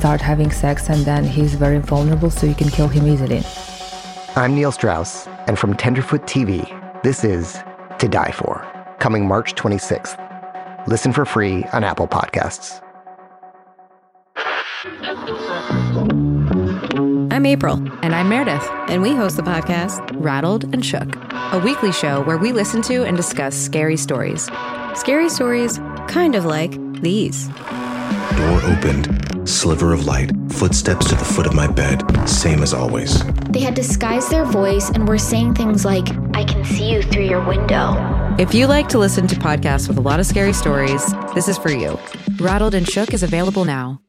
start having sex, and then he's very vulnerable, so you can kill him easily. I'm Neil Strauss, and from Tenderfoot TV, this is To Die For, coming March 26th. Listen for free on Apple Podcasts. I'm April. And I'm Meredith. And we host the podcast Rattled and Shook, a weekly show where we listen to and discuss scary stories. Scary stories kind of like these. Door opened, sliver of light, footsteps to the foot of my bed, same as always. They had disguised their voice and were saying things like, I can see you through your window. If you like to listen to podcasts with a lot of scary stories, this is for you. Rattled and Shook is available now.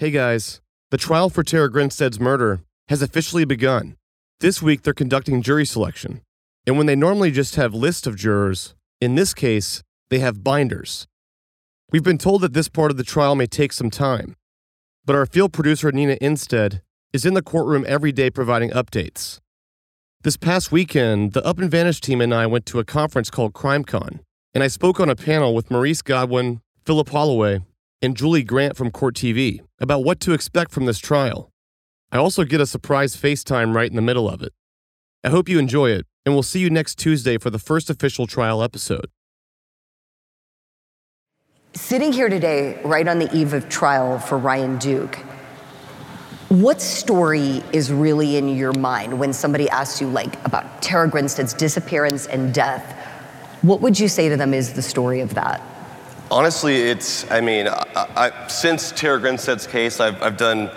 Hey guys, the trial for Tara Grinstead's murder has officially begun. This week they're conducting jury selection. And when they normally just have lists of jurors, in this case, they have binders. We've been told that this part of the trial may take some time, but our field producer Nina Instead is in the courtroom every day providing updates. This past weekend, the Up and Vanished team and I went to a conference called CrimeCon, and I spoke on a panel with Maurice Godwin, Philip Holloway, and Julie Grant from Court TV about what to expect from this trial. I also get a surprise FaceTime right in the middle of it. I hope you enjoy it, and we'll see you next Tuesday for the first official trial episode. Sitting here today, right on the eve of trial for Ryan Duke, what story is really in your mind when somebody asks you, like, about Tara Grinstead's disappearance and death? What would you say to them is the story of that? Honestly, it's, I mean, I, I, since Tara Grinstead's case, I've, I've done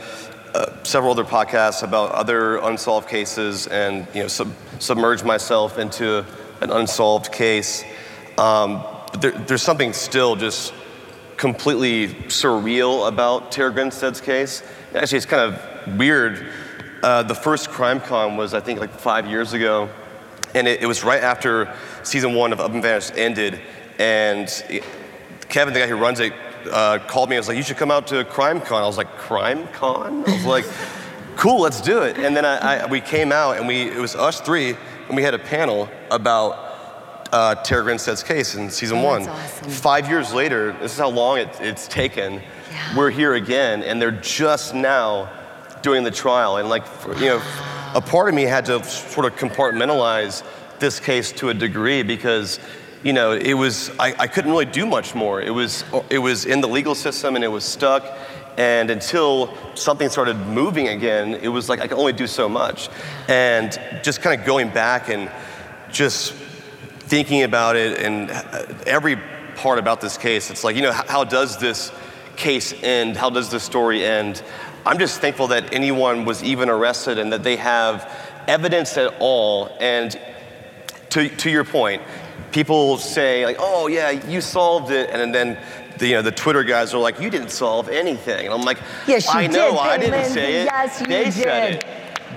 uh, several other podcasts about other unsolved cases and, you know, sub, submerged myself into an unsolved case. Um, but there, there's something still just completely surreal about Tara Grinstead's case. Actually, it's kind of weird. Uh, the first CrimeCon was, I think, like five years ago, and it, it was right after season one of Up and Vanished ended, and it, Kevin, the guy who runs it, uh, called me. I was like, "You should come out to CrimeCon." I was like, "CrimeCon?" I was like, "Cool, let's do it." And then I, I, we came out, and we it was us three, and we had a panel about uh, Tara Grinstead's case in season Oh, one. awesome. Five years later, this is how long it, it's taken. Yeah. We're here again, and they're just now doing the trial. And like, for- you know, a part of me had to sort of compartmentalize this case to a degree because, you know, it was I, I couldn't really do much more. It was it was in the legal system and it was stuck. And until something started moving again, it was like I could only do so much. And just kind of going back and just thinking about it and uh, every part about this case, it's like, you know, how, how does this case end? How does this story end? I'm just thankful that anyone was even arrested and that they have evidence at all. And to, to your point, people say like, "Oh yeah, you solved it," and then the, you know the Twitter guys are like, "You didn't solve anything," and I'm like, Yes, you I know, did, I didn't Caitlin. say it. Yes, you they said did. it."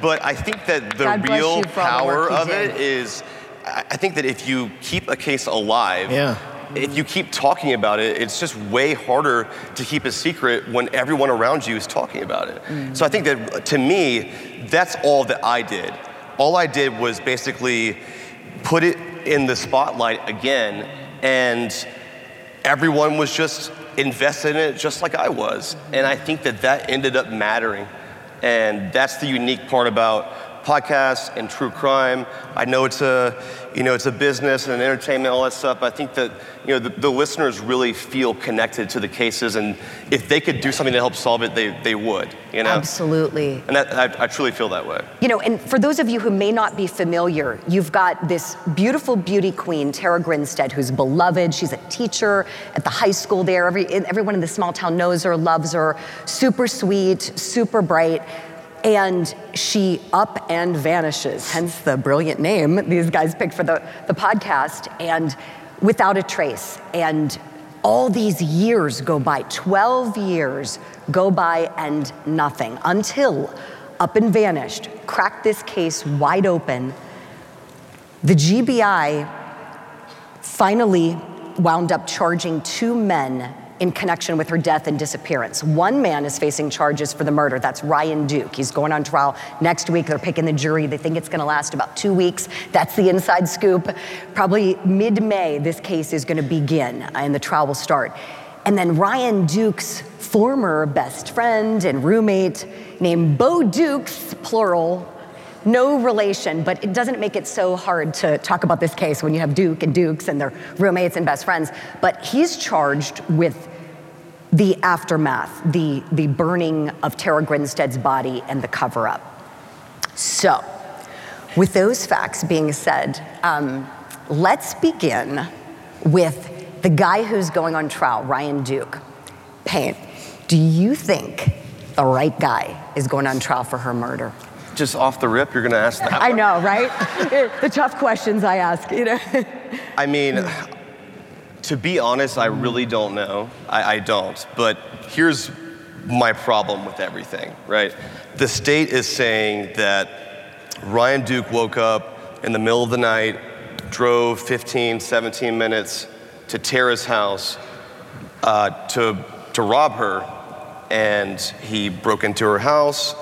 But I think that the God real you the power of did. it is, I I think that if you keep a case alive, Yeah. if you keep talking about it, it's just way harder to keep a secret when everyone around you is talking about it. Mm. So I think that to me, that's all that I did. All I did was basically put it in the spotlight again, and everyone was just invested in it just like I was. And I think that that ended up mattering. And that's the unique part about podcasts and true crime. I know it's a, you know, it's a business and entertainment, all that stuff. But I think that, you know, the, the listeners really feel connected to the cases, and if they could do something to help solve it, they, they would. You know. Absolutely. And that, I, I truly feel that way. You know, and for those of you who may not be familiar, you've got this beautiful beauty queen, Tara Grinstead, who's beloved. She's a teacher at the high school there. Every, everyone in the small town knows her, loves her. Super sweet, super bright. And she up and vanishes, hence the brilliant name these guys picked for the, the podcast, and without a trace. And all these years go by, 12 years go by, and nothing until up and vanished, cracked this case wide open. The GBI finally wound up charging two men in connection with her death and disappearance. One man is facing charges for the murder. That's Ryan Duke. He's going on trial next week. They're picking the jury. They think it's going to last about two weeks. That's the inside scoop. Probably mid May, this case is going to begin and the trial will start. And then Ryan Duke's former best friend and roommate, named Bo Dukes, plural, no relation, but it doesn't make it so hard to talk about this case when you have Duke and Dukes and their roommates and best friends. But he's charged with the aftermath, the, the burning of Tara Grinstead's body and the cover up. So, with those facts being said, um, let's begin with the guy who's going on trial, Ryan Duke. Payne, do you think the right guy is going on trial for her murder? Just off the rip, you're going to ask that. I know, right? the tough questions I ask, you know. I mean, to be honest, I really don't know. I, I don't. But here's my problem with everything, right? The state is saying that Ryan Duke woke up in the middle of the night, drove 15, 17 minutes to Tara's house uh, to, to rob her, and he broke into her house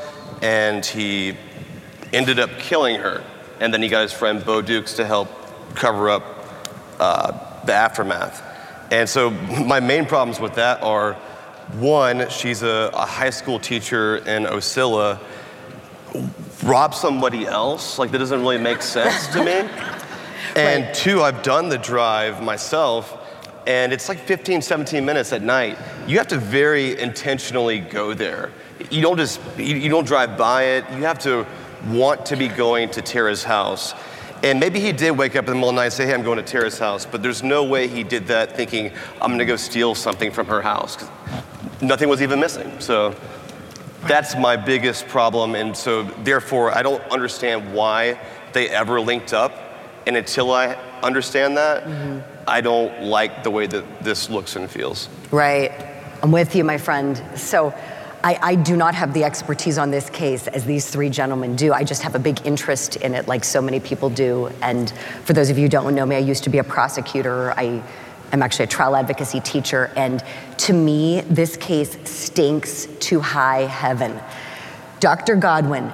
and he ended up killing her. And then he got his friend Bo Dukes to help cover up uh, the aftermath. And so my main problems with that are one, she's a, a high school teacher in Ocilla. Rob somebody else? Like, that doesn't really make sense to me. And two, I've done the drive myself, and it's like 15, 17 minutes at night. You have to very intentionally go there. You don't just, you, you don't drive by it. You have to want to be going to Tara's house. And maybe he did wake up in the middle of the night and say, hey, I'm going to Tara's house, but there's no way he did that thinking, I'm gonna go steal something from her house. Nothing was even missing. So that's my biggest problem. And so, therefore, I don't understand why they ever linked up. And until I understand that, mm-hmm. I don't like the way that this looks and feels. Right. I'm with you, my friend. So I, I do not have the expertise on this case as these three gentlemen do. I just have a big interest in it, like so many people do. And for those of you who don't know me, I used to be a prosecutor. I am actually a trial advocacy teacher. And to me, this case stinks to high heaven. Dr. Godwin,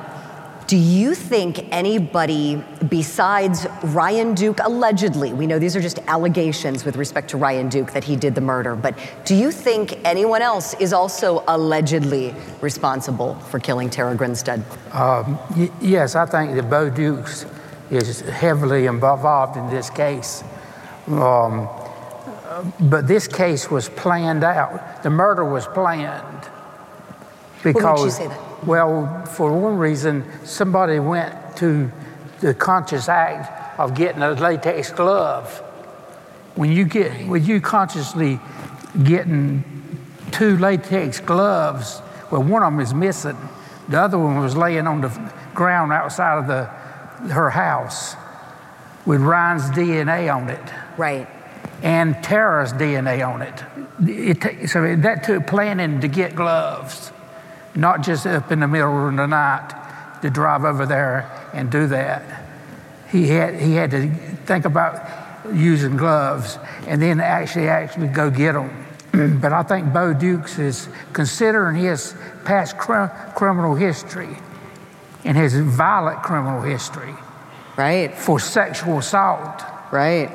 Do you think anybody besides Ryan Duke, allegedly, we know these are just allegations with respect to Ryan Duke that he did the murder, but do you think anyone else is also allegedly responsible for killing Tara Grinstead? Um, y- yes, I think that Bo Dukes is heavily involved in this case. Um, but this case was planned out. The murder was planned. Because, what makes you say that? Well, for one reason, somebody went to the conscious act of getting a latex glove. When you get, when you consciously getting two latex gloves, well, one of them is missing. The other one was laying on the ground outside of the, her house with Ryan's DNA on it. Right. And Tara's DNA on it. it so that took planning to get gloves not just up in the middle of the night to drive over there and do that. He had, he had to think about using gloves and then actually actually go get them. but I think Bo Dukes is considering his past cr- criminal history and his violent criminal history. Right. For sexual assault. Right.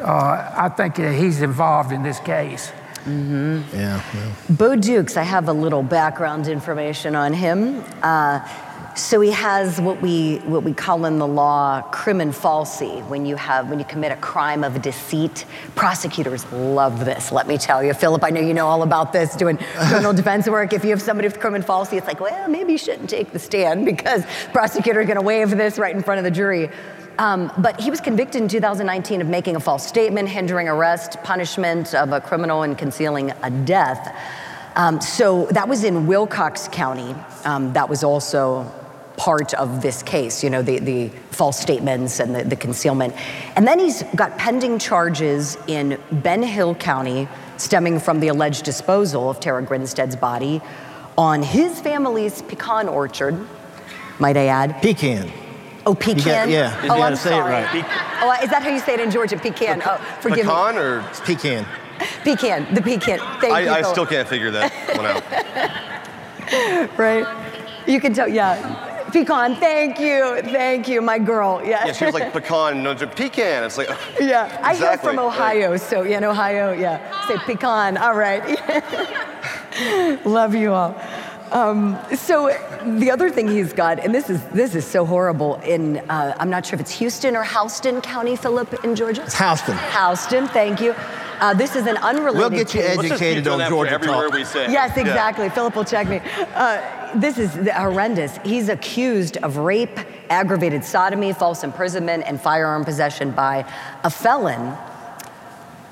Uh, I think that he's involved in this case. Mm-hmm. Yeah, yeah, Bo Dukes, I have a little background information on him. Uh, so he has what we what we call in the law crimen falsi. When you have when you commit a crime of deceit, prosecutors love this. Let me tell you, Philip. I know you know all about this, doing criminal defense work. If you have somebody with crimen falsi, it's like, well, maybe you shouldn't take the stand because prosecutor are going to waive this right in front of the jury. Um, but he was convicted in 2019 of making a false statement, hindering arrest, punishment of a criminal, and concealing a death. Um, so that was in Wilcox County. Um, that was also part of this case, you know, the, the false statements and the, the concealment. And then he's got pending charges in Ben Hill County stemming from the alleged disposal of Tara Grinstead's body on his family's pecan orchard, might I add. Pecan. Oh, pecan. Got, yeah, oh, you I'm say sorry. it right. Oh, is that how you say it in Georgia? Pecan. Oh, forgive pecan me. Pecan or it's pecan? Pecan. The pecan. Thank I, you. I still can't figure that one out. right. You can tell. Yeah. Pecan. Thank you. Thank you, my girl. Yeah. Yeah, she was like pecan, no, pecan. It's like. Yeah. I hear from Ohio, so yeah, in Ohio, yeah. Say pecan. All right. Love you all. Um, so the other thing he's got, and this is this is so horrible. In uh, I'm not sure if it's Houston or Houston County, Philip, in Georgia. It's Houston. Houston. Thank you. Uh, this is an unrelated. We'll get you case. educated on Georgia every talk. we say. Yes, Yeah. exactly. Philip will check me. Uh, this is horrendous. He's accused of rape, aggravated sodomy, false imprisonment, and firearm possession by a felon.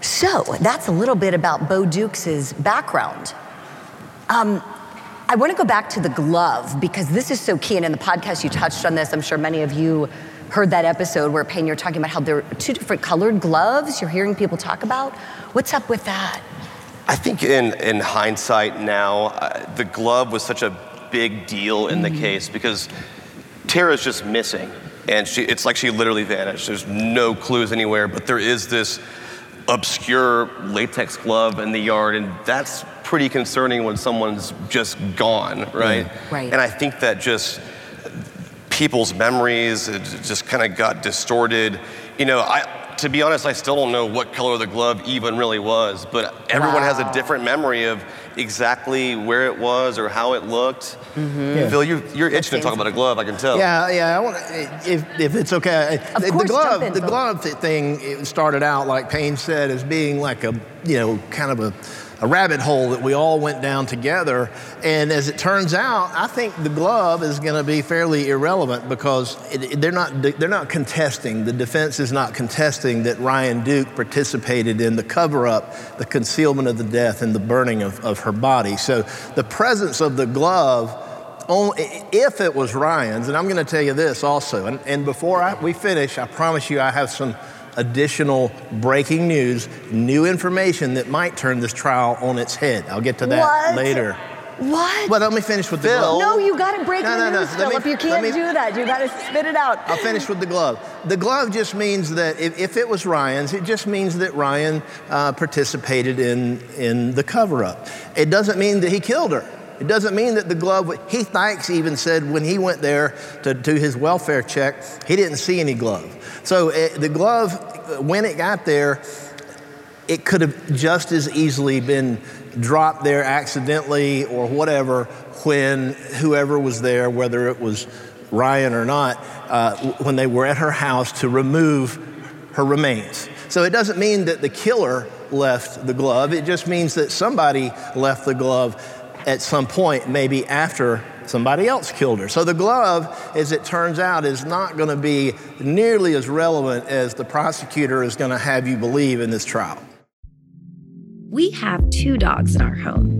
So that's a little bit about Bo Dukes' background. Um, I want to go back to the glove because this is so key. And in the podcast, you touched on this. I'm sure many of you heard that episode where Payne, you're talking about how there are two different colored gloves you're hearing people talk about. What's up with that? I think in, in hindsight now, uh, the glove was such a big deal in the case because Tara's just missing. And she, it's like she literally vanished. There's no clues anywhere, but there is this obscure latex glove in the yard, and that's pretty concerning when someone's just gone, right? Right. And I think that just people's memories it just kind of got distorted. You know, I to be honest, I still don't know what color the glove even really was, but everyone has a different memory of exactly where it was or how it looked. Mm-hmm. Phil, you, you're itching to talk about a glove, I can tell. Yeah, yeah. I want if if it's okay. Of the, course, the glove, jump in, the glove thing it started out like Payne said as being like a you know kind of a. A rabbit hole that we all went down together. And as it turns out, I think the glove is going to be fairly irrelevant because it, they're, not, they're not contesting, the defense is not contesting that Ryan Duke participated in the cover up, the concealment of the death, and the burning of, of her body. So the presence of the glove if it was Ryan's, and I'm going to tell you this also, and, and before I, we finish, I promise you I have some additional breaking news, new information that might turn this trial on its head. I'll get to that What? later. What? Well, let me finish with the Phil. glove. no, you got to break No, the no, no. news, Let me- Philip. you can't me- do that. You got to spit it out. I'll finish with the glove. The glove just means that if, if it was Ryan's, it just means that Ryan uh, participated in, in the cover up. It doesn't mean that he killed her. It doesn't mean that the glove, Heath Dykes even said when he went there to do his welfare check, he didn't see any glove. So it, the glove, when it got there, it could have just as easily been dropped there accidentally or whatever when whoever was there, whether it was Ryan or not, uh, when they were at her house to remove her remains. So it doesn't mean that the killer left the glove, it just means that somebody left the glove at some point, maybe after somebody else killed her. So the glove, as it turns out, is not going to be nearly as relevant as the prosecutor is going to have you believe in this trial. We have two dogs in our home.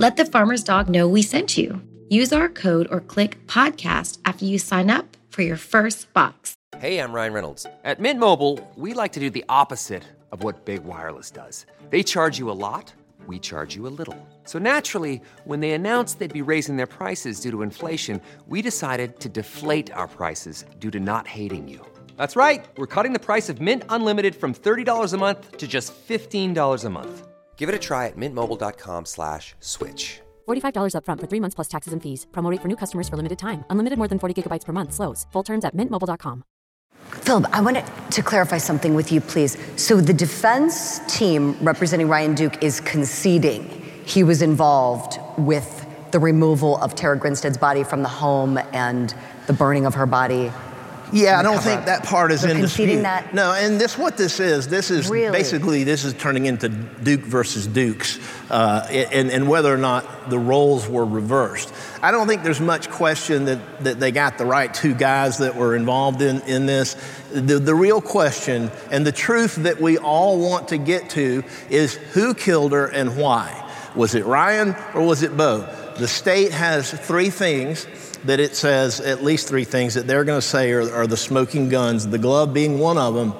Let the farmer's dog know we sent you. Use our code or click podcast after you sign up for your first box. Hey, I'm Ryan Reynolds. At Mint Mobile, we like to do the opposite of what Big Wireless does. They charge you a lot, we charge you a little. So naturally, when they announced they'd be raising their prices due to inflation, we decided to deflate our prices due to not hating you. That's right. We're cutting the price of Mint Unlimited from $30 a month to just $15 a month. Give it a try at mintmobile.com slash switch. $45 upfront for three months plus taxes and fees. Promo rate for new customers for limited time. Unlimited more than 40 gigabytes per month. Slows. Full terms at mintmobile.com. Philip, I wanted to clarify something with you, please. So the defense team representing Ryan Duke is conceding he was involved with the removal of Tara Grinstead's body from the home and the burning of her body. Yeah, I don't think that part is They're in conceding dispute. that? No, and this what this is. This is Really? basically this is turning into Duke versus Dukes, uh, and, and whether or not the roles were reversed. I don't think there's much question that, that they got the right two guys that were involved in, in this. The, the real question and the truth that we all want to get to is who killed her and why. Was it Ryan or was it Bo? The state has three things that it says, at least three things that they're going to say are, are the smoking guns, the glove being one of them,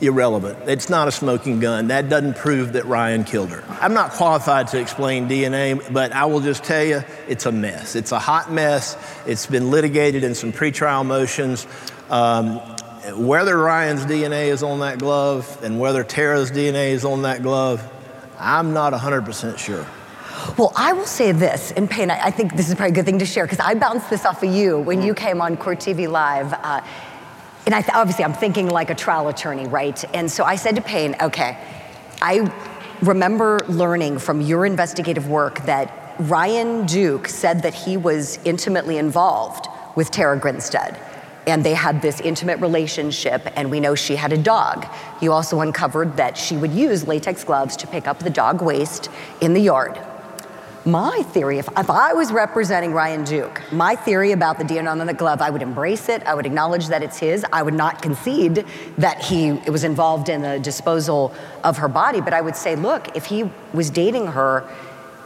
irrelevant. It's not a smoking gun. That doesn't prove that Ryan killed her. I'm not qualified to explain DNA, but I will just tell you it's a mess. It's a hot mess. It's been litigated in some pretrial motions. Um, whether Ryan's DNA is on that glove and whether Tara's DNA is on that glove, I'm not 100% sure. Well, I will say this, and Payne, I I think this is probably a good thing to share because I bounced this off of you when you came on Court TV Live. Uh, and I th- obviously, I'm thinking like a trial attorney, right? And so I said to Payne, okay, I remember learning from your investigative work that Ryan Duke said that he was intimately involved with Tara Grinstead. And they had this intimate relationship, and we know she had a dog. You also uncovered that she would use latex gloves to pick up the dog waste in the yard. My theory, if, if I was representing Ryan Duke, my theory about the DNA on the glove, I would embrace it. I would acknowledge that it's his. I would not concede that he was involved in the disposal of her body, but I would say, look, if he was dating her,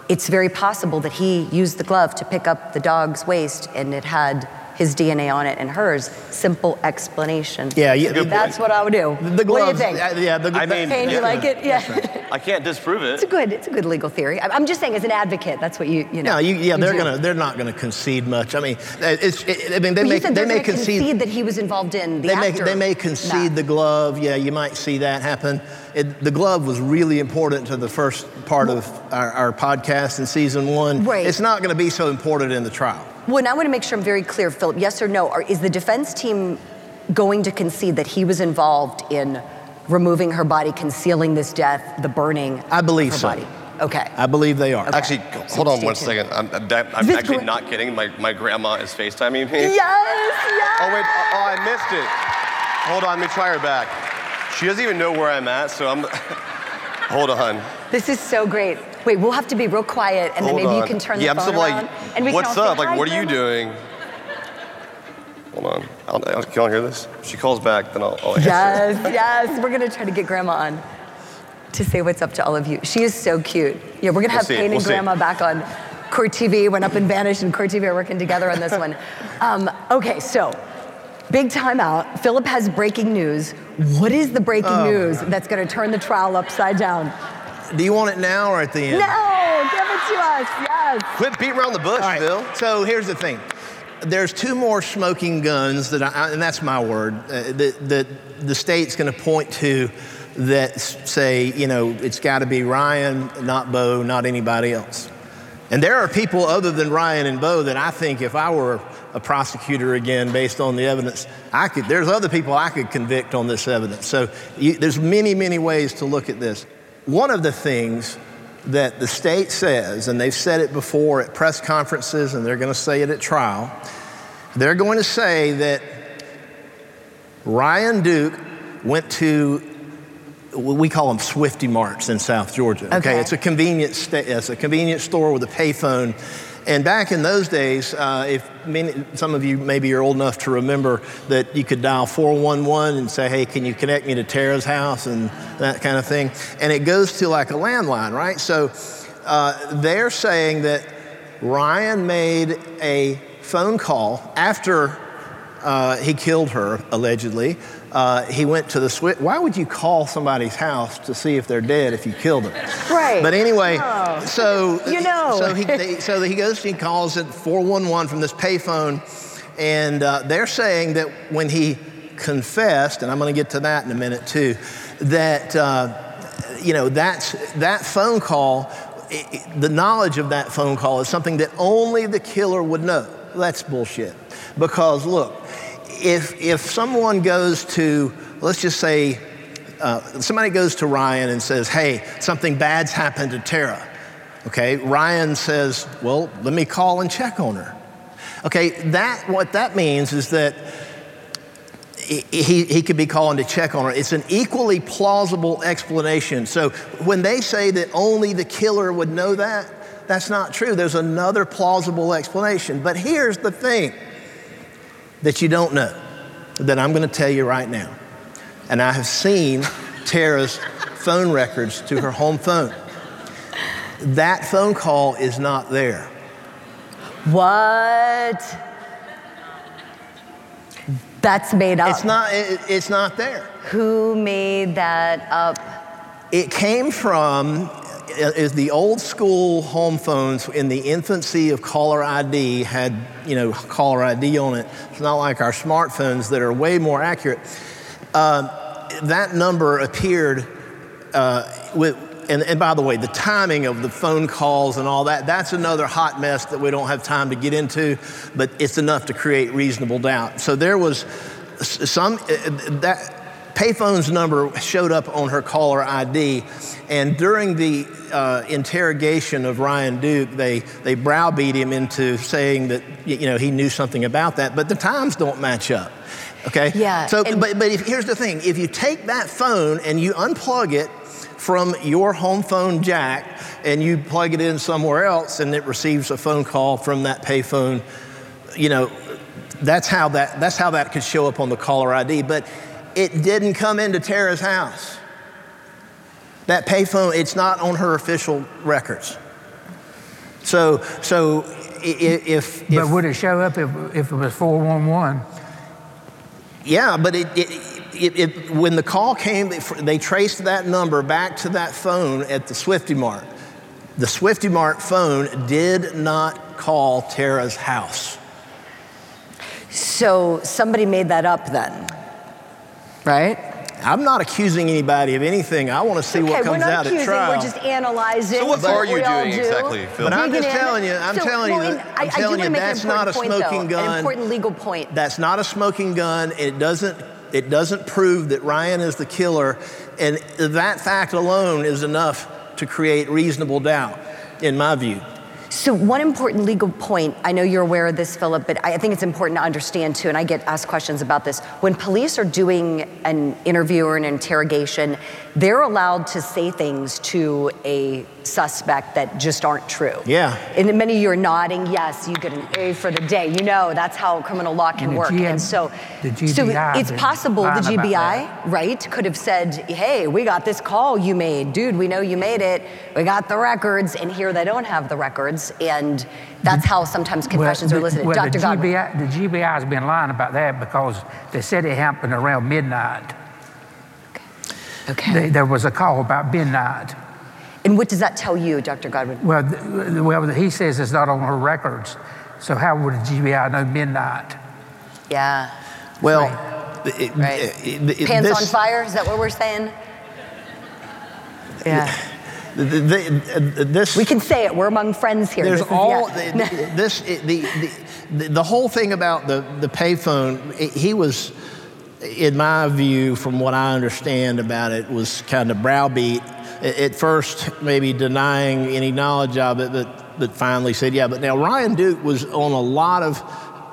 it's very possible that he used the glove to pick up the dog's waste and it had his DNA on it and hers. Simple explanation. Yeah, yeah. That's what I would do. The gloves. what do you think? uh, yeah, the- I mean, Payne, you like it? Yeah. I can't disprove it. It's a it. good, it's a good legal theory. I'm I'm just saying, as an advocate, that's what you, you know. No, you, yeah, you they're do. gonna, they're not gonna concede much. I mean, it's, it, I mean, they But may, they may concede, concede. that he was involved in the They may, they may concede Nah. the glove. Yeah, you might see that happen. It, the glove was really important to the first part of our, our podcast in season one. Right. It's not going to be so important in the trial. Well, and I want to make sure I'm very clear, Philip. Yes or no? Or is the defense team going to concede that he was involved in removing her body, concealing this death, the burning? I believe of her so. body? Okay. I believe they are. Actually, So hold on one second. one tuned. second. I'm, I'm actually gr- not kidding. My, my grandma is FaceTiming me. Yes, yes. Oh, wait. Oh, oh, I missed it. hold on, let me try her back. She doesn't even know where I'm at, so I'm. hold on. This is so great. Wait, we'll have to be real quiet, and hold then maybe on. you can turn yeah, the I'm phone still around. like, and we what's can all up? say, Like, what are you doing? Hold on. I'll, I'll, can I hear this? If she calls back, then I'll, I'll answer. Yes, yes. We're gonna try to get Grandma on to say what's up to all of you. She is so cute. Yeah, we're gonna We'll have see, Payne we'll and see. Grandma back on Court TV. Went up and vanished, and Court TV are working together on this one. Um, okay, so big timeout. Philip has breaking news. What is the breaking Oh, news that's gonna turn the trial upside down? Do you want it now or at the end? No, give it to us. Yes. Quit beating around the bush, right, Phil. So here's the thing. There's two more smoking guns that, I, and that's my word, uh, that, that the state's going to point to that say, you know, it's got to be Ryan, not Bo, not anybody else. And there are people other than Ryan and Bo that I think if I were a prosecutor again, based on the evidence, I could. There's other people I could convict on this evidence. So you, there's many, many ways to look at this. One of the things that the state says, and they've said it before at press conferences, and they're going to say it at trial. They're going to say that Ryan Duke went to we call them Swifty Marts in South Georgia. Okay, Okay. it's a convenience sta- it's a convenience store with a payphone. And back in those days, uh, if many, some of you maybe are old enough to remember that you could dial 411 and say, "Hey, can you connect me to Tara's house?" and that kind of thing, and it goes to like a landline, right? So uh, they're saying that Ryan made a phone call after uh, he killed her, allegedly. Uh, he went to the switch. Why would you call somebody's house to see if they're dead if you killed them? Right. But anyway, Oh. so You know. so he they, so he goes he calls it 411 from this payphone, and uh, they're saying that when he confessed, and I'm going to get to that in a minute too, that uh, you know that's that phone call. i i the knowledge of that phone call is something that only the killer would know. That's bullshit. Because look, if if someone goes to let's just say uh, somebody goes to Ryan and says, "Hey, something bad's happened to Tara." Okay, Ryan says, "Well, let me call and check on her." Okay, that what that means is that he, he, he could be calling to check on her. It's an equally plausible explanation. So when they say that only the killer would know that, that's not true. There's another plausible explanation. But here's the thing that you don't know that I'm going to tell you right now. And I have seen Tara's phone records to her home phone. That phone call is not there. What? That's made up. It's not, it, it's not there. Who made that up? It came from is the old school home phones in the infancy of caller ID had you know caller ID on it. It's not like our smartphones that are way more accurate. Uh, that number appeared uh, with. And, and by the way, the timing of the phone calls and all that, that's another hot mess that we don't have time to get into, but it's enough to create reasonable doubt. So there was some, uh, that payphone's number showed up on her caller ID, and during the uh, interrogation of Ryan Duke, they, they browbeat him into saying that you know he knew something about that, but the times don't match up. Okay. Yeah, So, but but if, here's the thing: if you take that phone and you unplug it from your home phone jack and you plug it in somewhere else, and it receives a phone call from that payphone, you know, that's how that that's how that could show up on the caller ID. But it didn't come into Tara's house. That payphone, it's not on her official records. So, so i- i- if, But would it show up if, if it was 411? yeah, but it, it, it, it, when the call came, they traced that number back to that phone at the Swifty Mart. The Swifty Mart phone did not call Tara's house. So somebody made that up then, right? I'm not accusing anybody of anything. I want to see okay, what comes out accusing, at trial. we're just analyzing. So what what are you doing do. exactly, Phil? But I'm Digging just in. telling you, I'm So, telling you that- and I'm I, I telling want you that's not important a point, smoking though, gun. An important legal point. That's not a smoking gun. It doesn't, it doesn't prove that Ryan is the killer. And that fact alone is enough to create reasonable doubt, in my view. So, one important legal point, I know you're aware of this, Philip, but I think it's important to understand too, and I get asked questions about this. When police are doing an interview or an interrogation, they're allowed to say things to a suspect that just aren't true. Yeah. And many of you are nodding, yes, you get an A for the day. You know that's how criminal law can And work. GM and so, the so GBI it's possible the GBI, right, could have said, hey, we got this call you made. Dude, we know you made it. We got the records. And here they don't have the records. And that's how sometimes confessions well, are elicited. Well, Dr. the Godwin. GBI, the GBI has been lying about that because they said it happened around midnight. Okay. They, there was a call about midnight. And what does that tell you, Dr. Godwin? Well, th- well, he says it's not on her records. So how would the GBI know midnight? Yeah. Well, Right. it- Right. it- it- Pants this- on fire? Is that what we're saying? Yeah. The- the- uh, this We can say it. We're among friends here. There's This is- yeah. the, the- this the, the the whole thing about the the payphone. He was, in my view, from what I understand about it, was kind of browbeat. At first, maybe denying any knowledge of it, but but finally said, "Yeah." But now Ryan Duke was on a lot of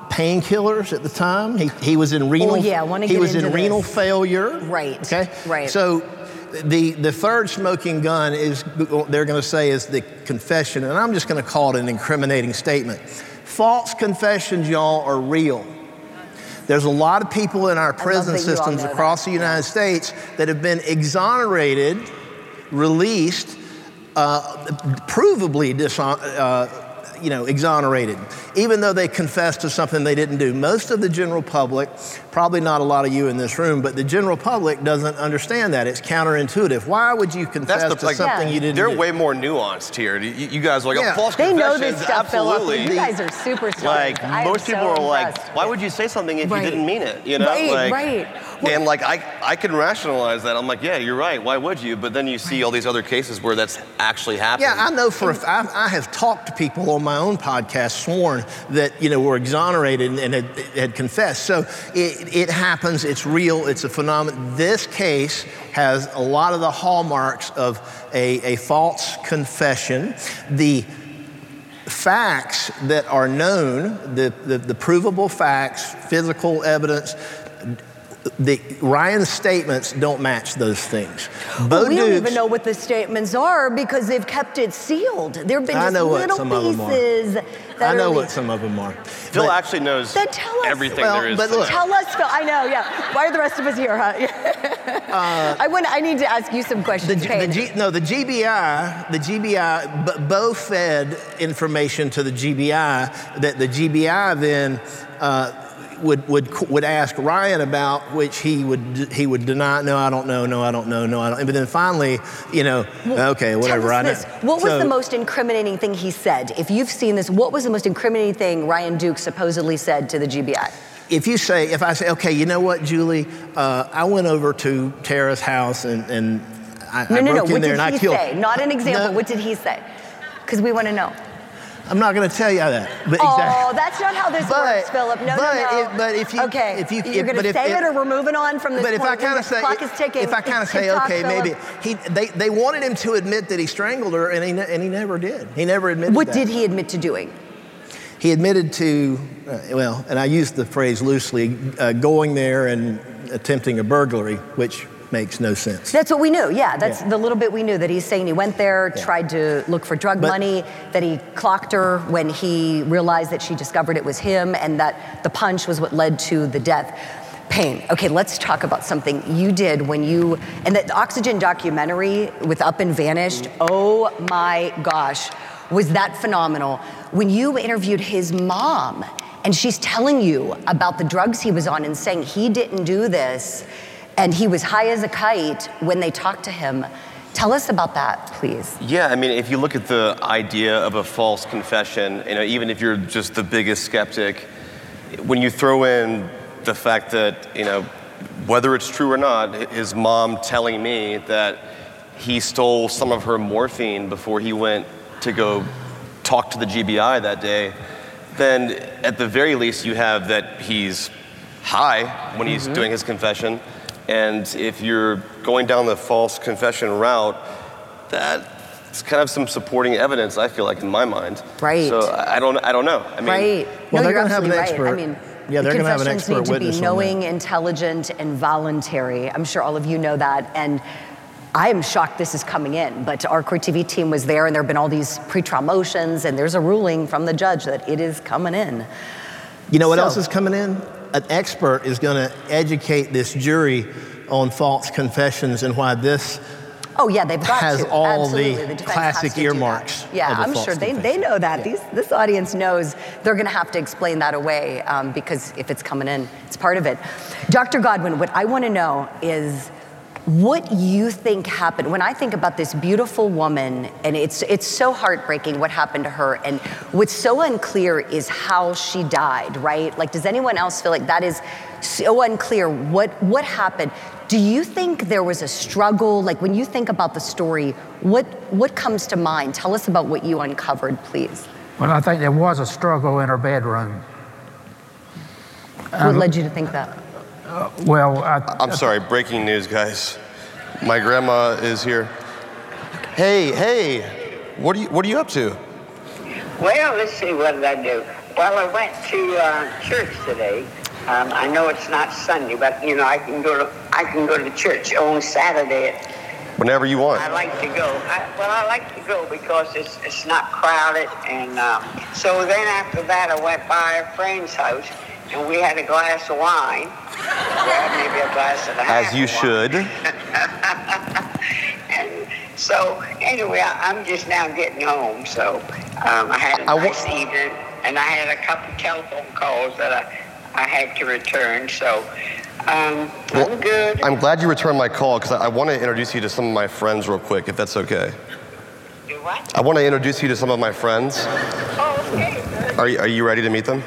painkillers at the time. He he was in renal. Oh, yeah, I wanna he get was in into renal failure. Right. Okay. Right. So the the third smoking gun is they're going to say is the confession, and I'm just going to call it an incriminating statement. False confessions, y'all, are real. There's a lot of people in our prison that systems across the United States that have been exonerated, released, uh, provably dishon- uh, you know, exonerated, even though they confessed to something they didn't do. Most of the general public, probably not a lot of you in this room, but the general public doesn't understand that. It's counterintuitive. Why would you confess That's the to like, something you didn't do? They're do? way more nuanced here. You, you guys are like, Yeah. oh, false They know this stuff, Philip. absolutely. You guys are superstars. Like I am most people so are like, why would you say something if Right. you didn't mean it? You know, Right, like, right. Well- and like I, I can rationalize that. I'm like, yeah, you're right. Why would you? But then you see all these other cases where that's actually happened. Yeah, I know for a f- I, I have talked to people on my own podcast, sworn that you know were exonerated and had, had confessed. So it, it happens. It's real. It's a phenomenon. This case has a lot of the hallmarks of a, a false confession. The facts that are known, the, the, the provable facts, physical evidence, the Ryan's statements don't match those things. Well, Bo we don't even know what the statements are because they've kept it sealed. There have been I just know what little some of them are. pieces that I know what some of them are. Phil But- actually knows Then tell us. everything Well, there is. but to look- Tell us, Phil. I know, yeah. Why are the rest of us here, huh? I want. I need to ask you some questions. G- Payne. the G, no, the GBI, the GBI, b- Bo fed information to the GBI that the GBI then uh, would, would, would ask Ryan about, which he would, he would deny, no, I don't know, no, I don't know, no, I don't. But then finally, you know, okay, whatever, I know. What was the most incriminating thing he said? If you've seen this, what was the most incriminating thing Ryan Duke supposedly said to the GBI? if you say, if I say, okay, you know what, Julie, uh, I went over to Tara's house and, and I, No, I no, no. broke in What there did and he I killed. say? Not an example. No. What did he say? Because we want to know. I'm not going to tell you that, but Oh, exactly. that's not how this But- works, Philip. No, but no, no. if- but if you- okay, if you- you're going to say if- it, or we're moving on from this But if. I kind of say, clock is ticking. if I kind of say, okay, maybe he, they, they wanted him to admit that he strangled her, and he, and he never did. He never admitted. What that. did he admit to doing? He admitted to, uh, well, and I use the phrase loosely, uh, going there and attempting a burglary, which makes no sense. That's what we knew. Yeah, that's Yeah. the little bit we knew that he's saying he went there, Yeah. tried to look for drug But- money, that he clocked her when he realized that she discovered it was him, and that the punch was what led to the death. Payne. Okay, let's talk about something you did when you and the Oxygen documentary with Up and Vanished. Oh my gosh, was that phenomenal? When you interviewed his mom, and she's telling you about the drugs he was on and saying he didn't do this, and he was high as a kite when they talked to him. Tell us about that, please. Yeah, I mean, if you look at the idea of a false confession, you know, even if you're just the biggest skeptic, when you throw in the fact that, you know, whether it's true or not, his mom telling me that he stole some of her morphine before he went to go talk to the GBI that day, then at the very least you have that he's high when he's mm-hmm. doing his confession. And if you're going down the false confession route, that it's kind of some supporting evidence. I feel like in my mind. Right. So I I don't. I don't know. I mean, right. Well, no, they're you're gonna have an absolutely right. I mean, Yeah, the they're gonna have an confessions expert need to witness be knowing, intelligent, and voluntary. I'm sure all of you know that. And I am shocked this is coming in, but our Court TV team was there, and there have been all these pretrial motions, and there's a ruling from the judge that it is coming in. You know what So- else is coming in? An expert is going to educate this jury on false confessions and why this Oh yeah, they've got has to. all Absolutely. the has classic to do that. earmarks Yeah, I'm sure they, they know that. These, this audience knows they're going to have to explain that away um, because if it's coming in, it's part of it. Dr. Godwin, what I want to know is what you think happened when I think about this beautiful woman, and it's it's so heartbreaking what happened to her, and what's so unclear is how she died, right? Like, does anyone else feel like that is so unclear? What what happened? Do you think there was a struggle? Like when you think about the story, what what comes to mind? Tell us about what you uncovered, please. Well, I think there was a struggle in her bedroom. What Um, led you to think that? Well, I, I'm sorry. Breaking news, guys. My grandma is here. Hey, hey. What are you What are you up to? Well, let's see, what did I do? Well, I went to uh, church today. Um, I know it's not Sunday, but you know I can go to I can go to church on Saturday. Whenever you want. I like to go. I, well, I like to go because it's it's not crowded, and um, so then after that I went by a friend's house, and we had a glass of wine. Well, maybe a glass and a half. As you should. and so anyway, I, I'm just now getting home. So um, I had a I nice evening, and I had a couple telephone calls that I, I had to return. So um, I'm good. I'm glad you returned my call because I, I want to introduce you to some of my friends real quick, if that's okay. Do what? I want to introduce you to some of my friends. Oh, okay. Good. Are you, are you ready to meet them?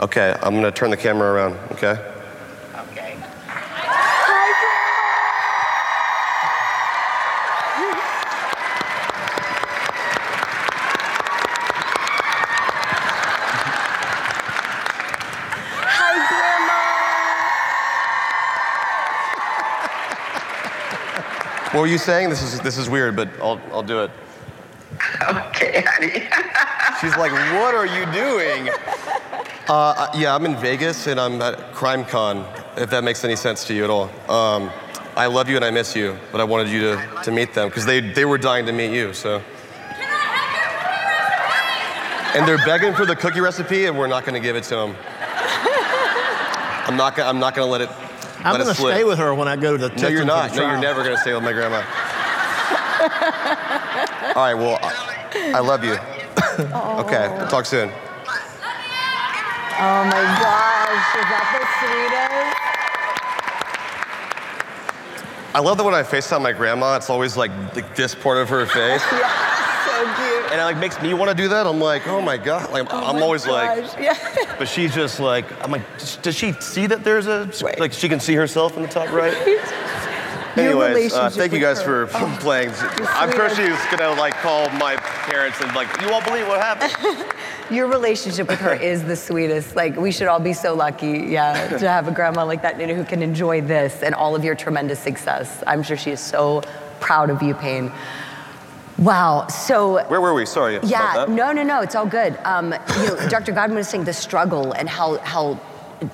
Okay, I'm going to turn the camera around, okay? Okay. Hi, What were you saying? This is, this is weird, but I'll, I'll do it. Okay, honey. She's like, what are you doing? Uh, yeah, I'm in Vegas and I'm at CrimeCon, if that makes any sense to you at all. Um, I love you and I miss you, but I wanted you to, to meet them because they, they were dying to meet you, so. And they're begging for the cookie recipe and we're not going to give it to them. I'm not, gonna, I'm not going to let it I'm let going to stay with her when I go to the No, you're not. the No, you're never going to stay with my grandma. All right, well, I, I love you. okay, talk soon. Oh my gosh, is that the sweetest? I love that when I FaceTime my grandma, it's always like th- this part of her face. yeah, so cute. And it like makes me want to do that. I'm like, oh my god. Like Oh I'm always like, yeah. but she's just like, I'm like, does- she see that there's a like she can see herself in the top right? Anyways, uh, thank you guys her. for Oh, playing. I'm sure she's gonna like call my parents and like, you won't believe what happened. Your relationship with her is the sweetest. Like, we should all be so lucky, yeah, to have a grandma like that, Nina, who can enjoy this and all of your tremendous success. I'm sure she is so proud of you, Payne. Wow. So, Where were we? Sorry. about yeah, that. no, no, no, it's all good. Um, you know, Dr. Godwin was saying the struggle and how how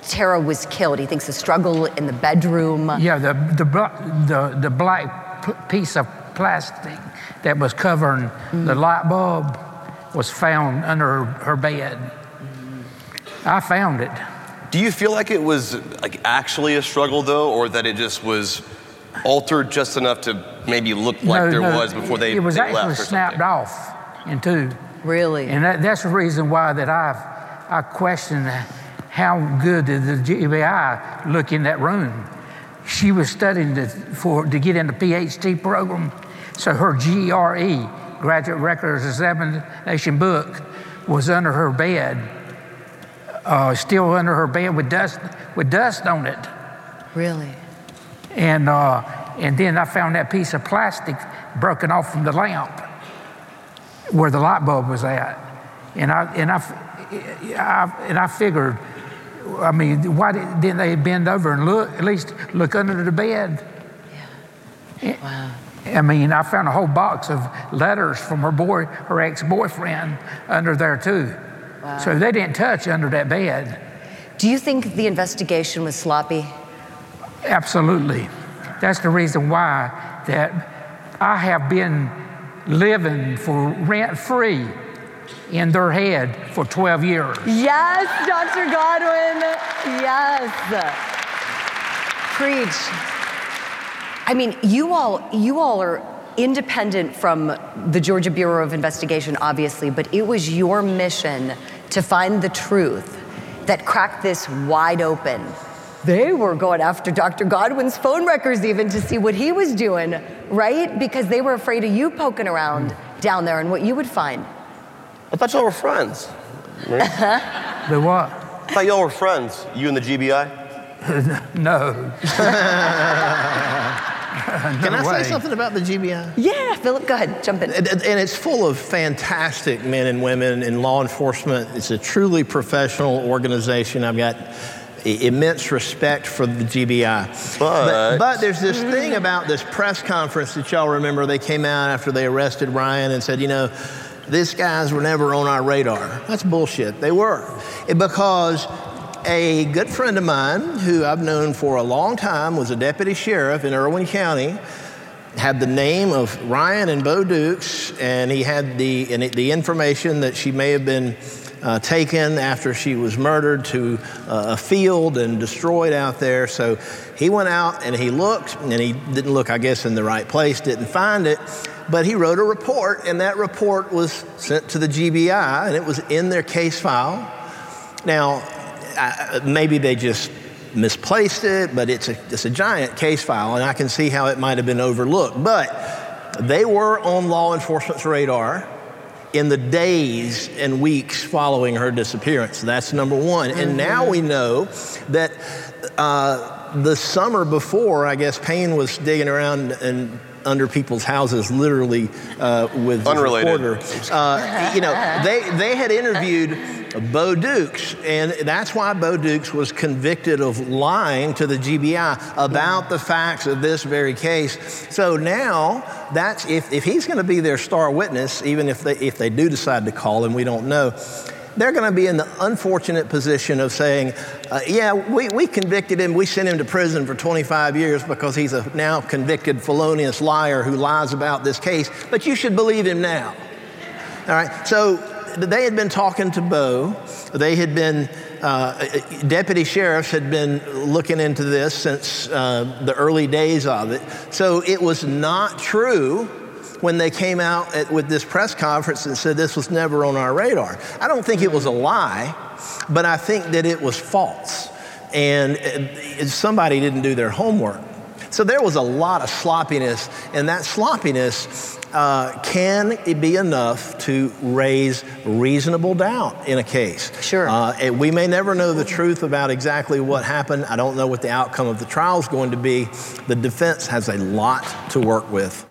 Tara was killed. He thinks the struggle in the bedroom. Yeah, the, the, bl- the, the black piece of plastic that was covering the light bulb was found under her bed. I found it. Do you feel like it was like actually a struggle though, or that it just was altered just enough to maybe look like No, there no, was before they, It was they actually snapped something? off in two. Really? And that, that's the reason why that I've I question how good did the GBI look in that room. She was studying to, for to get in the PhD program, so her GRE, Graduate Records Examination book, was under her bed, uh, still under her bed with dust with dust on it. Really? And, uh, and then I found that piece of plastic broken off from the lamp where the light bulb was at. And I, and I, I, and I figured, I mean, why did, didn't they bend over and look, at least look under the bed? Yeah. Wow. I mean, I found a whole box of letters from her boy, her ex-boyfriend, under there too. Wow. So they didn't touch under that bed. Do you think the investigation was sloppy? Absolutely. That's the reason why that I have been living for rent free in their head for 12 years. Yes, Dr. Godwin. Yes. Preach. I mean, you all, you all are independent from the Georgia Bureau of Investigation, obviously, but it was your mission to find the truth that cracked this wide open. They were going after Dr. Godwin's phone records even to see what he was doing, right? Because they were afraid of you poking around down there and what you would find. I thought y'all were friends. Right? Uh-huh. the what? I thought y'all were friends, you and the GBI. no. Can I way. say something about the GBI? Yeah, Philip, go ahead, jump in. And, and, it's full of fantastic men and women in law enforcement. It's a truly professional organization. I've got immense respect for the GBI. But, but, but there's this thing about this press conference that y'all remember. They came out after they arrested Ryan and said, you know, these guys were never on our radar. That's bullshit. They were. Because a good friend of mine who I've known for a long time was a deputy sheriff in Irwin County had the name of Ryan and Bo Dukes, and he had the, the information that she may have been uh, taken after she was murdered to uh, a field and destroyed out there. So he went out and he looked, and he didn't look, I guess, in the right place, didn't find it. But he wrote a report, and that report was sent to the GBI, and it was in their case file. Now, maybe they just misplaced it, but it's a, it's a giant case file, and I can see how it might have been overlooked. But they were on law enforcement's radar in the days and weeks following her disappearance. That's number one. Mm-hmm. And now we know that uh, the summer before, I guess Payne was digging around and under people's houses, literally uh, with unrelated. Reporter. Uh, you know, they they had interviewed Bo Dukes, and that's why Bo Dukes was convicted of lying to the GBI about the facts of this very case. So now, that's if, if he's going to be their star witness, even if they, if they do decide to call him, we don't know they're going to be in the unfortunate position of saying, uh, yeah, we, we convicted him, we sent him to prison for 25 years because he's a now convicted felonious liar who lies about this case, but you should believe him now. All right, so they had been talking to Bo. They had been, uh, deputy sheriffs had been looking into this since uh, the early days of it. So it was not true when they came out at, with this press conference and said this was never on our radar. I don't think it was a lie, but I think that it was false. And uh, somebody didn't do their homework. So there was a lot of sloppiness, and that sloppiness uh, can be enough to raise reasonable doubt in a case. Sure. Uh, we may never know the truth about exactly what happened. I don't know what the outcome of the trial is going to be. The defense has a lot to work with.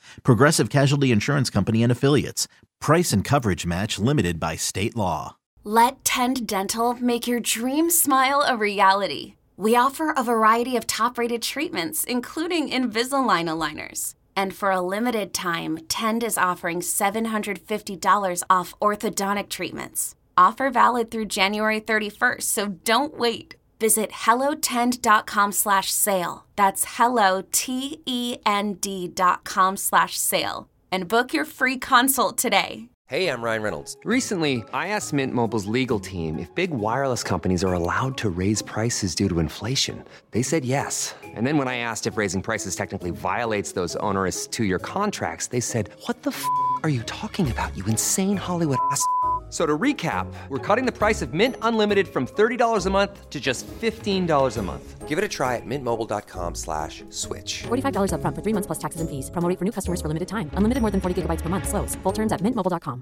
Progressive Casualty Insurance Company and Affiliates. Price and coverage match limited by state law. Let Tend Dental make your dream smile a reality. We offer a variety of top rated treatments, including Invisalign aligners. And for a limited time, Tend is offering $750 off orthodontic treatments. Offer valid through January 31st, so don't wait. Visit hellotend.com slash sale. That's hello, T-E-N-D dot com slash sale. And book your free consult today. Hey, I'm Ryan Reynolds. Recently, I asked Mint Mobile's legal team if big wireless companies are allowed to raise prices due to inflation. They said yes. And then when I asked if raising prices technically violates those onerous two-year contracts, they said, what the f*** are you talking about, you insane Hollywood ass?" So to recap, we're cutting the price of Mint Unlimited from $30 a month to just $15 a month. Give it a try at mintmobile.com slash switch. $45 upfront for three months plus taxes and fees. Promo for new customers for limited time. Unlimited more than 40 gigabytes per month. Slows. Full terms at mintmobile.com.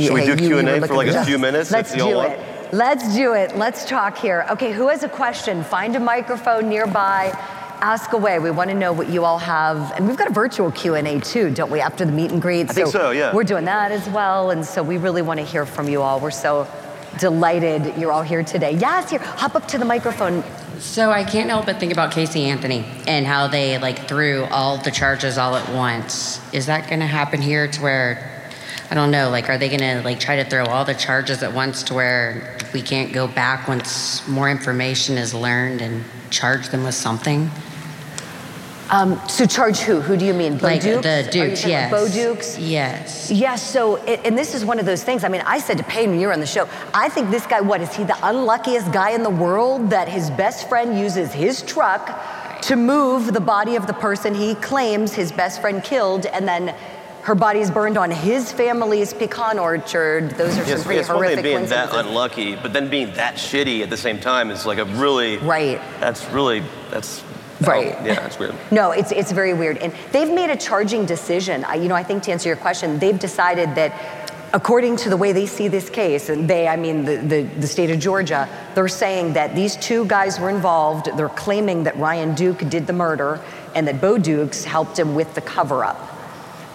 Should we do you- you were Q&A for like a few minutes? Let's if you all do want? it. Let's do it. Let's talk here. Okay, who has a question? Find a microphone nearby. Ask away. We want to know what you all have, and we've got a virtual Q and A too, don't we? After the meet and greet. I think so, yeah. We're doing that as well, and so we really want to hear from you all. We're so delighted you're all here today. Yes, here. Hop up to the microphone. So I can't help but think about Casey Anthony and how they like threw all the charges all at once. Is that going to happen here to where I don't know, like are they going to like try to throw all the charges at once to where we can't go back once more information is learned and charge them with something? Um, so charge who? Who do you mean? Bo Like Dukes? the Dukes, yes. about Bo Dukes? Yes. Yes, so, it, and this is one of those things. I mean, I said to Payne when you were on the show, I think this guy, what, is he the unluckiest guy in the world that his best friend uses his truck to move the body of the person he claims his best friend killed, and then her body is burned on his family's pecan orchard? Those are some pretty it's one horrific thing being that unlucky, but then being that shitty at the same time is like a really right. That's really that's Oh, right. oh, yeah, it's weird. No, it's, it's very weird. And they've made a charging decision. I, you know, I think to answer your question, they've decided that according to the way they see this case, and they, I mean, the, the, the state of Georgia, they're saying that these two guys were involved. They're claiming that Ryan Duke did the murder and that Bo Dukes helped him with the cover up.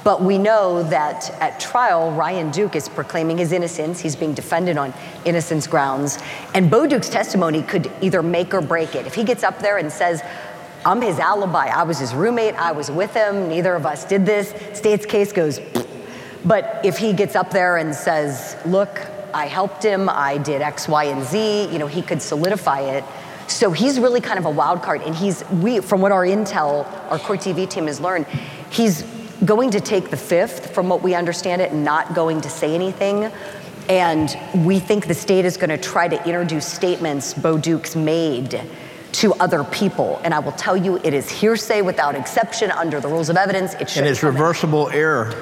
But we know that at trial, Ryan Duke is proclaiming his innocence. He's being defended on innocence grounds. And Bo Duke's testimony could either make or break it. If he gets up there and says, I'm his alibi, I was his roommate, I was with him, neither of us did this, state's case goes. But if he gets up there and says, look, I helped him, I did X, Y, and Z, you know, he could solidify it. So he's really kind of a wild card. And he's, we, from what our intel, our Court TV team has learned, he's going to take the fifth, from what we understand it, and not going to say anything. And we think the state is going to try to introduce statements Bo Dukes made to other people. And I will tell you, it is hearsay without exception under the rules of evidence. It should And it's reversible error.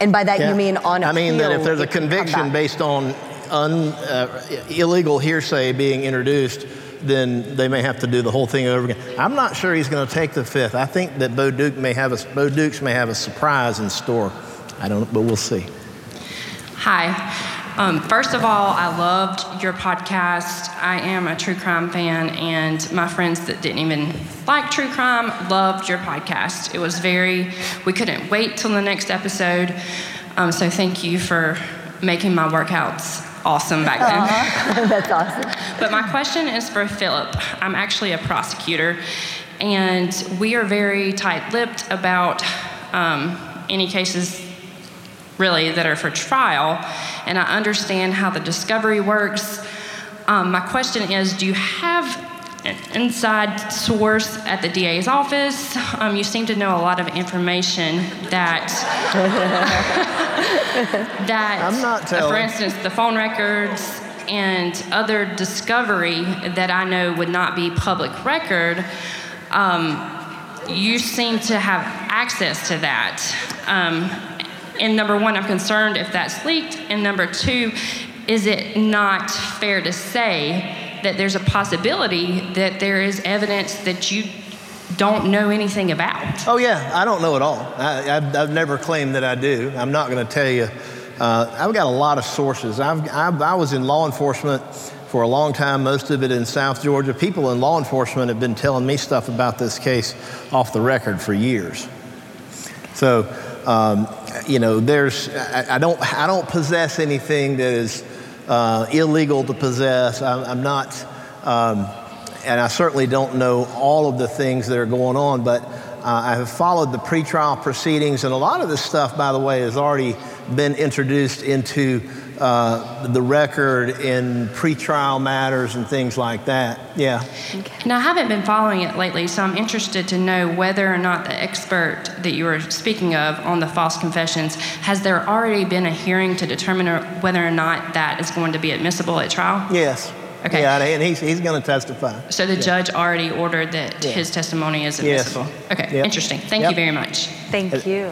And by that Yeah. you mean on I mean that if there's a it can come conviction based on un, uh, illegal hearsay being introduced, then they may have to do the whole thing over again. I'm not sure he's going to take the fifth. I think that Bo Duke may have a Bo Dukes may have a surprise in store. I don't, but we'll see. Hi. Um, first of all, I loved your podcast. I am a true crime fan, and my friends that didn't even like true crime loved your podcast. It was very, we couldn't wait till the next episode. Um, so thank you for making my workouts awesome back then. That's awesome. But my question is for Philip. I'm actually a prosecutor, and we are very tight lipped about um, any cases really that are for trial, and I understand how the discovery works. Um, my question is do you have an inside source at the DA's office? Um, you seem to know a lot of information that. that I'm not uh, telling. for instance, the phone records and other discovery that I know would not be public record. Um, you seem to have access to that. Um, and number one, I'm concerned if that's leaked. And number two, is it not fair to say that there's a possibility that there is evidence that you don't know anything about? Oh yeah, I don't know at all. I, I've, I've never claimed that I do. I'm not going to tell you. Uh, I've got a lot of sources. I've, I've, I was in law enforcement for a long time, most of it in South Georgia. People in law enforcement have been telling me stuff about this case off the record for years. So, um, you know, there's, I, I, don't, I don't possess anything that is uh, illegal to possess. I'm, I'm not, um, and I certainly don't know all of the things that are going on, but uh, I have followed the pretrial proceedings, and a lot of this stuff, by the way, has already been introduced into uh, the record in pretrial matters and things like that. Yeah. Now, I haven't been following it lately, so I'm interested to know whether or not the expert that you were speaking of on the false confessions, has there already been a hearing to determine whether or not that is going to be admissible at trial? Yes. Okay. Yeah, and he's, he's going to testify. So the Yeah. judge already ordered that Yeah. his testimony is admissible. Yes. admissible? Okay, Yep. interesting. Thank Yep. you very much. Thank you.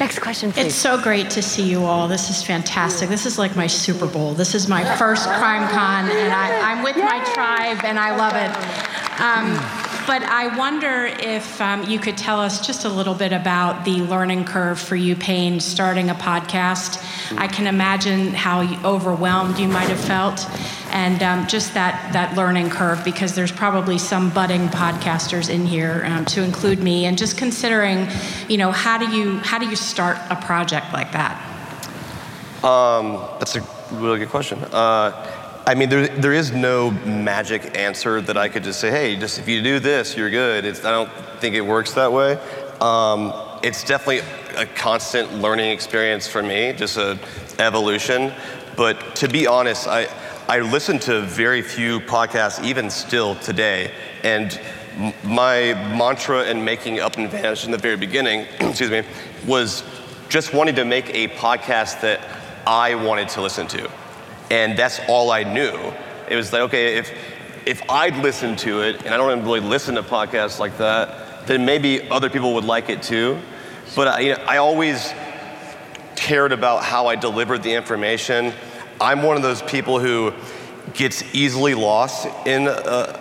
Next question, please. It's so great to see you all. This is fantastic. This is like my Super Bowl. This is my first Crime Con, and I, am with my tribe, and I love it. Um, but I wonder if um, you could tell us just a little bit about the learning curve for you, Payne, starting a podcast. I can imagine how overwhelmed you might have felt, and um, just that that learning curve, because there's probably some budding podcasters in here, um, to include me, and just considering, you know, how do you how do you start a project like that? Um, that's a really good question. Uh, I mean, there, there is no magic answer that I could just say, hey, just if you do this, you're good. It's, I don't think it works that way. Um, it's definitely a constant learning experience for me, just a evolution. But to be honest, I, I listen to very few podcasts, even still today. And my mantra in making Up and Vanished in the very beginning, excuse me, was just wanting to make a podcast that I wanted to listen to and that's all I knew. It was like, okay, if if I'd listen to it, and I don't really listen to podcasts like that, then maybe other people would like it too. But I, you know, I always cared about how I delivered the information. I'm one of those people who gets easily lost in a,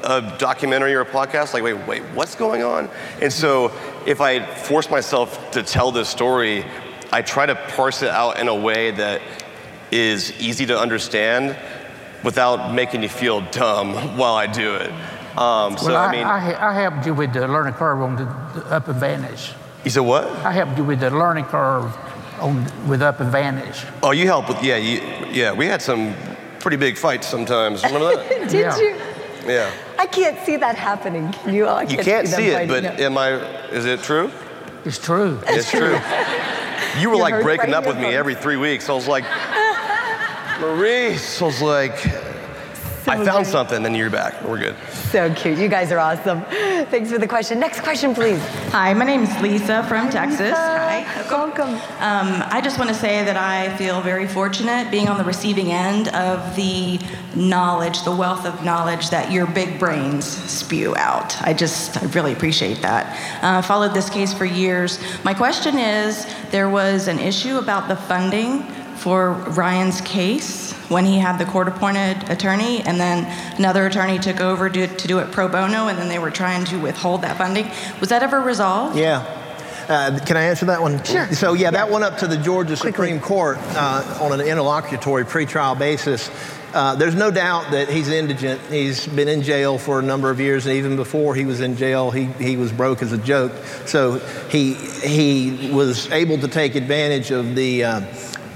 a, documentary or a podcast. Like, wait, wait, what's going on? And so, if I force myself to tell this story, I try to parse it out in a way that is easy to understand without making you feel dumb while I do it. Um, so well, I, I mean, I, I, helped you with the learning curve on the, the Up and Vanish. You said what? I helped you with the learning curve on with Up and Vanish. Oh, you helped with yeah, you, yeah. We had some pretty big fights sometimes. Remember that? Did yeah. you? Yeah. I can't see that happening. Can you? All, can't you can't see, see it, but am I? Is it true? It's true. It's true. you were you like breaking up with me every three weeks. I was like, Maurice was like, so I found something, then you're back. We're good. So cute. You guys are awesome. Thanks for the question. Next question, please. Hi, my name is Lisa from Lisa. Texas. Hi. Welcome. Um, I just want to say that I feel very fortunate being on the receiving end of the knowledge, the wealth of knowledge that your big brains spew out. I just I really appreciate that. Uh, I followed this case for years. My question is there was an issue about the funding for Ryan's case when he had the court appointed attorney, and then another attorney took over to, to do it pro bono, and then they were trying to withhold that funding. Was that ever resolved? Yeah. Uh, can I answer that one? Sure. So, yeah, yeah. that went up to the Georgia Quickly. Supreme Court uh, on an interlocutory pretrial basis. Uh, there's no doubt that he's indigent. He's been in jail for a number of years, and even before he was in jail, he, he was broke as a joke. So he, he was able to take advantage of the uh,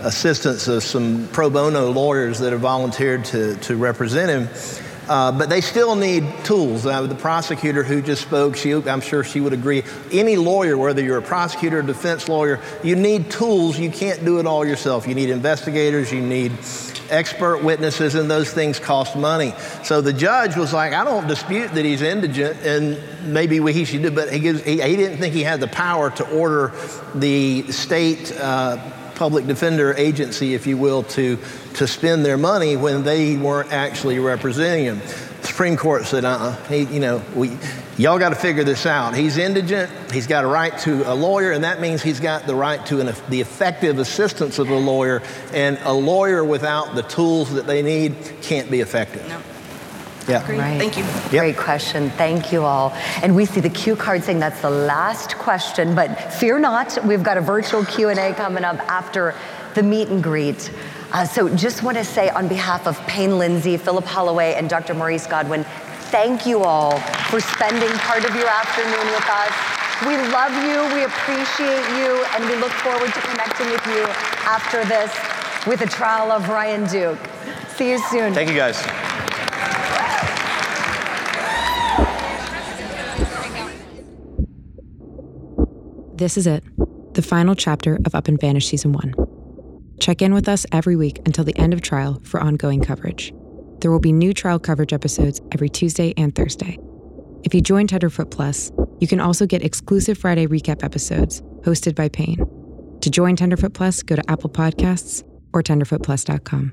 assistance of some pro bono lawyers that have volunteered to, to represent him. Uh, but they still need tools. Uh, the prosecutor who just spoke, she, I'm sure she would agree. Any lawyer, whether you're a prosecutor or defense lawyer, you need tools. You can't do it all yourself. You need investigators, you need expert witnesses, and those things cost money. So the judge was like, I don't dispute that he's indigent, and maybe he should do, but he, gives, he, he didn't think he had the power to order the state. Uh, public defender agency, if you will, to, to spend their money when they weren't actually representing him. The Supreme Court said, uh-uh, he, you know, we, y'all got to figure this out. He's indigent. He's got a right to a lawyer, and that means he's got the right to an, the effective assistance of a lawyer. And a lawyer without the tools that they need can't be effective. No. Yeah. Great. Right. Thank you. Yep. Great question. Thank you all. And we see the cue card saying that's the last question, but fear not, we've got a virtual Q&A coming up after the meet and greet. Uh, so just want to say on behalf of Payne Lindsay, Philip Holloway, and Dr. Maurice Godwin, thank you all for spending part of your afternoon with us. We love you, we appreciate you, and we look forward to connecting with you after this with the trial of Ryan Duke. See you soon. Thank you guys. This is it, the final chapter of Up and Vanished Season 1. Check in with us every week until the end of trial for ongoing coverage. There will be new trial coverage episodes every Tuesday and Thursday. If you join Tenderfoot Plus, you can also get exclusive Friday recap episodes hosted by Payne. To join Tenderfoot Plus, go to Apple Podcasts or tenderfootplus.com.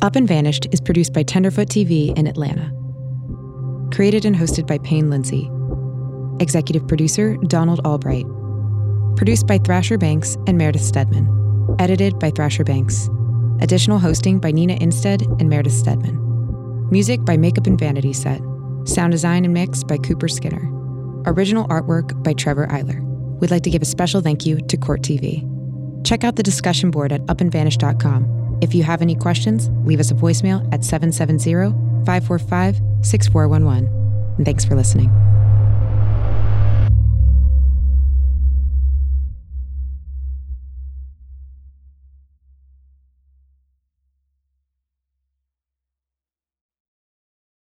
Up and Vanished is produced by Tenderfoot TV in Atlanta created and hosted by Payne Lindsay, Executive producer Donald Albright. Produced by Thrasher Banks and Meredith Stedman. Edited by Thrasher Banks. Additional hosting by Nina Innsted and Meredith Stedman. Music by Makeup and Vanity Set. Sound design and mix by Cooper Skinner. Original artwork by Trevor Eiler. We'd like to give a special thank you to Court TV. Check out the discussion board at upandvanish.com. If you have any questions, leave us a voicemail at 770 545 6411. And thanks for listening.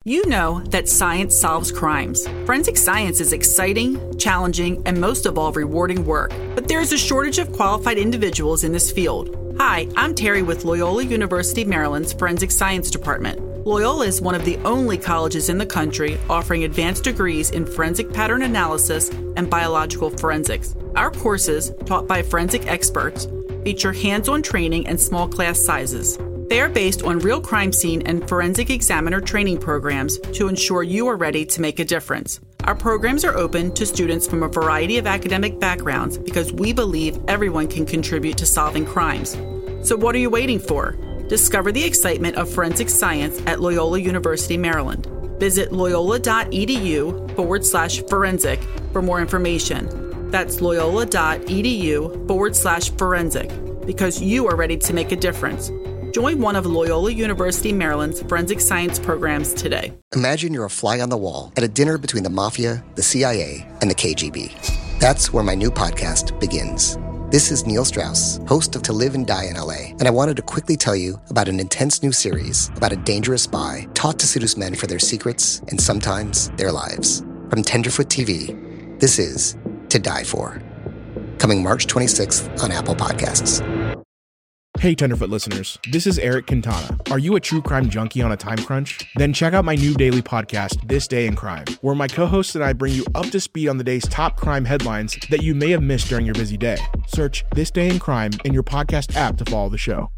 You know that science solves crimes. Forensic science is exciting, challenging, and most of all, rewarding work. But there is a shortage of qualified individuals in this field. Hi, I'm Terry with Loyola University Maryland's Forensic Science Department. Loyola is one of the only colleges in the country offering advanced degrees in forensic pattern analysis and biological forensics. Our courses, taught by forensic experts, feature hands on training and small class sizes. They are based on real crime scene and forensic examiner training programs to ensure you are ready to make a difference. Our programs are open to students from a variety of academic backgrounds because we believe everyone can contribute to solving crimes. So, what are you waiting for? Discover the excitement of forensic science at Loyola University, Maryland. Visit loyola.edu forward slash forensic for more information. That's loyola.edu forward slash forensic because you are ready to make a difference. Join one of Loyola University Maryland's forensic science programs today. Imagine you're a fly on the wall at a dinner between the mafia, the CIA, and the KGB. That's where my new podcast begins. This is Neil Strauss, host of To Live and Die in LA, and I wanted to quickly tell you about an intense new series about a dangerous spy taught to seduce men for their secrets and sometimes their lives. From Tenderfoot TV, this is To Die For. Coming March 26th on Apple Podcasts. Hey, Tenderfoot listeners, this is Eric Quintana. Are you a true crime junkie on a time crunch? Then check out my new daily podcast, This Day in Crime, where my co hosts and I bring you up to speed on the day's top crime headlines that you may have missed during your busy day. Search This Day in Crime in your podcast app to follow the show.